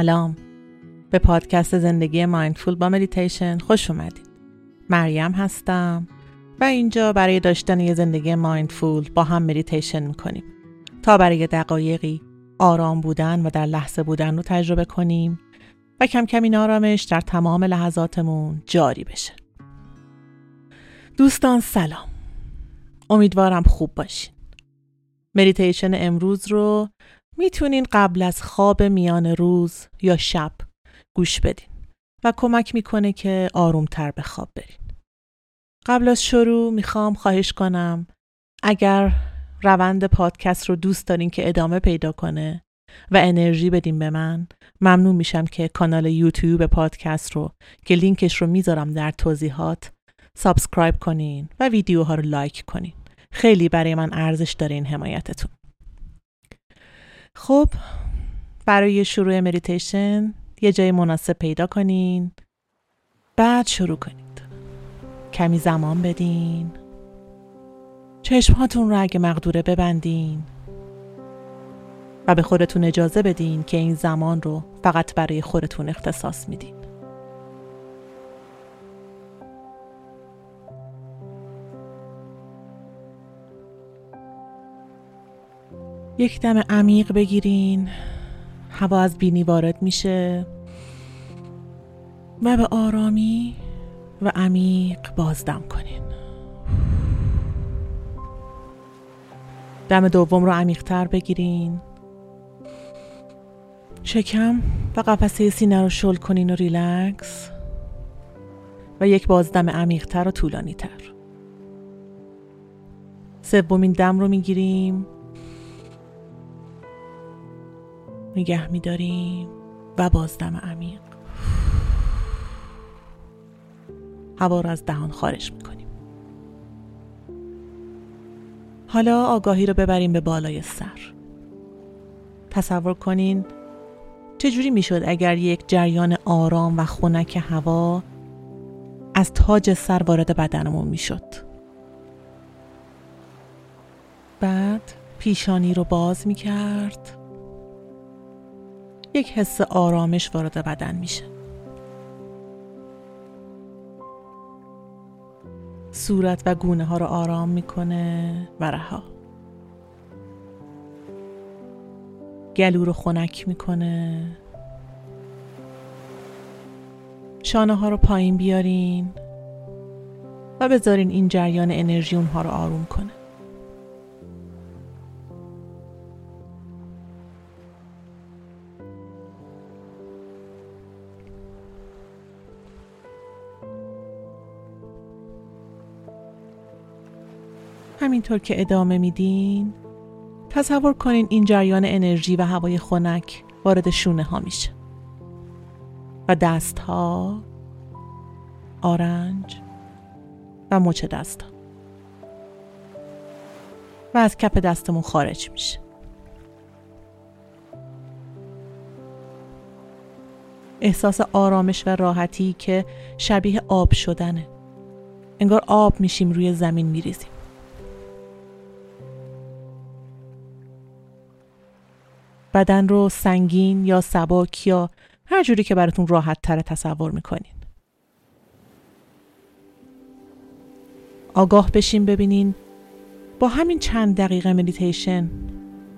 سلام. به پادکست زندگی mindful با مدیتیشن خوش اومدید. مریم هستم و اینجا برای داشتن یه زندگی mindful با هم مدیتیشن می‌کنیم. تا برای دقایقی آرام بودن و در لحظه بودن رو تجربه کنیم و کم کم این آرامش در تمام لحظاتمون جاری بشه. دوستان سلام. امیدوارم خوب باشین. مدیتیشن امروز رو می‌تونین قبل از خواب میان روز یا شب گوش بدین و کمک می‌کنه که آرومتر به خواب برین. قبل از شروع می‌خوام خواهش کنم اگر روند پادکست رو دوست دارین که ادامه پیدا کنه و انرژی بدین به من ممنون میشم که کانال یوتیوب پادکست رو که لینکش رو می‌ذارم در توضیحات subscribe کنین و ویدیوها رو لایک کنین خیلی برای من ارزش داره این حمایتتون خب برای شروع مدیتیشن یه جای مناسب پیدا کنین. بعد شروع کنید. کمی زمان بدین. چشمهاتون رو اگه مقدوره ببندین. و به خودتون اجازه بدین که این زمان رو فقط برای خودتون اختصاص میدین. یک دم عمیق بگیرین. هوا از بینی وارد میشه. و به آرامی و عمیق بازدم کنین. دم دوم رو عمیقتر بگیرین. شکم و قفسه سینه رو شل کنین و ریلکس. و یک بازدم عمیقتر و طولانی تر سومین دم رو می‌گیریم. نگه میداریم و بازدم عمیق هوا را از دهان خارج می‌کنیم. حالا آگاهی رو ببریم به بالای سر. تصور کنین چجوری می‌شد اگر یک جریان آرام و خنک هوا از تاج سر وارد بدنمون می‌شد؟ بعد پیشانی رو باز می‌کرد. یک حس آرامش وارد بدن میشه. صورت و گونه ها رو آرام می‌کنه و رها. گلو رو خنک می‌کنه. شانه ها رو پایین بیارین و بذارین این جریان انرژی اونها رو آروم کنه. همینطور که ادامه میدین تصور کنین این جریان انرژی و هوای خنک وارد شونه ها میشه. و دست ها آرنج و مچ دست ها و از کپ دستمون خارج میشه. احساس آرامش و راحتی که شبیه آب شدنه. انگار آب میشیم روی زمین میریزیم. بدن رو سنگین یا سباک یا هر جوری که براتون راحت تر تصور می‌کنین. آگاه بشین ببینین. با همین چند دقیقه مدیتیشن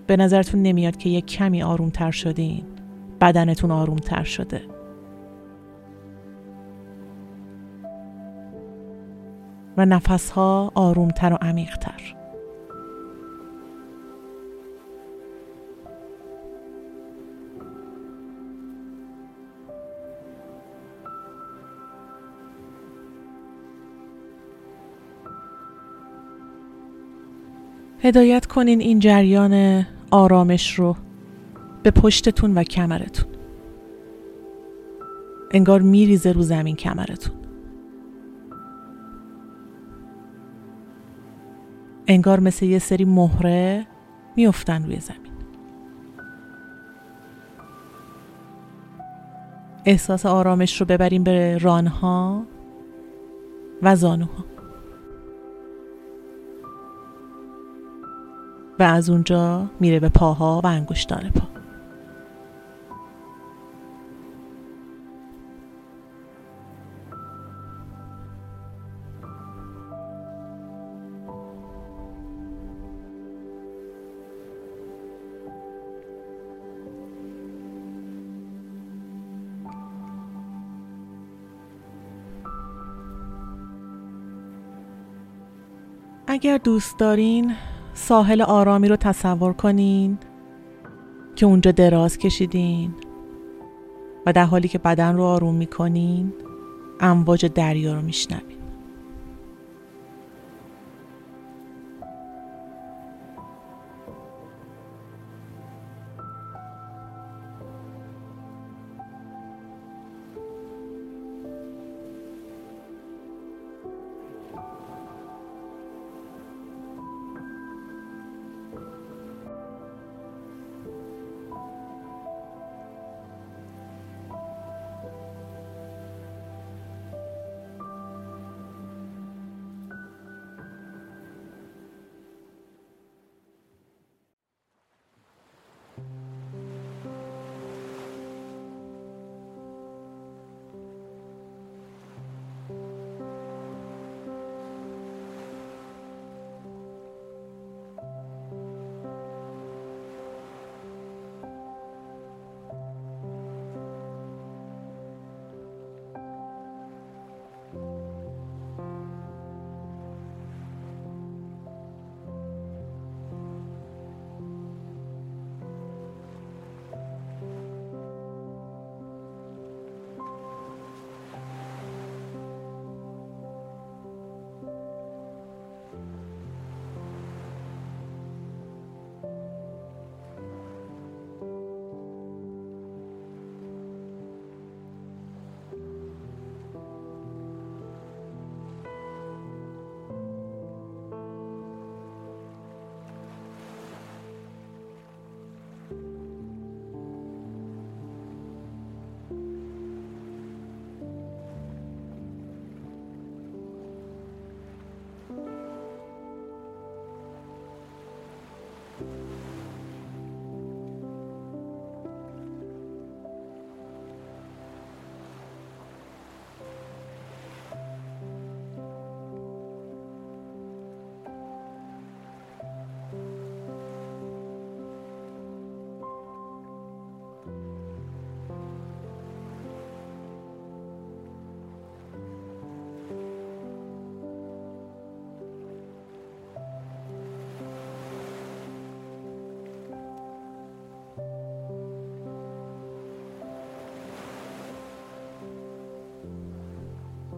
به نظرتون نمیاد که یک کمی آروم تر شدین. بدنتون آروم تر شده. و نفس ها آروم تر و عمیق هدایت کنین این جریان آرامش رو به پشتتون و کمرتون. انگار میریزه رو زمین کمرتون. انگار مثل یه سری مهره میفتن روی زمین. احساس آرامش رو ببریم به رانها و زانوها. و از اونجا میره به پاها و انگشتان پا. اگر دوست دارین ساحل آرامی رو تصور کنین که اونجا دراز کشیدین و در حالی که بدن رو آروم می‌کنین امواج دریا رو میشنوین.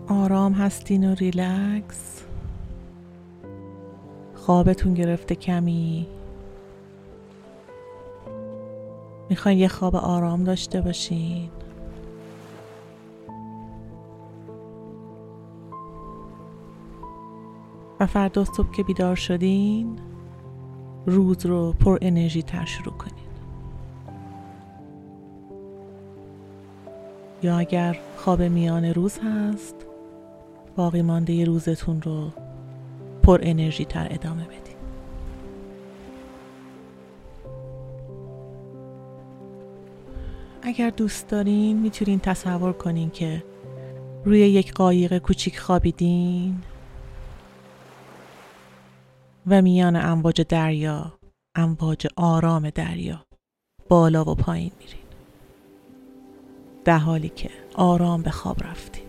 آرام هستین و ریلکس؟ خوابتون گرفته کمی؟ می‌خواین یه خواب آرام داشته باشین؟ و فردا صبح که بیدار شدین روز رو پر انرژی تر شروع کنین. یا اگر خواب میان روز هست باقی مانده روزتون رو پر انرژی تر ادامه بدین. اگر دوست دارین می‌تونین تصور کنین که روی یک قایق کوچیک خوابیدین و میان امواج دریا امواج آرام دریا بالا و پایین میرین. در حالی که آرام به خواب رفتین.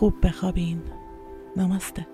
خوب بخوابین. نمسته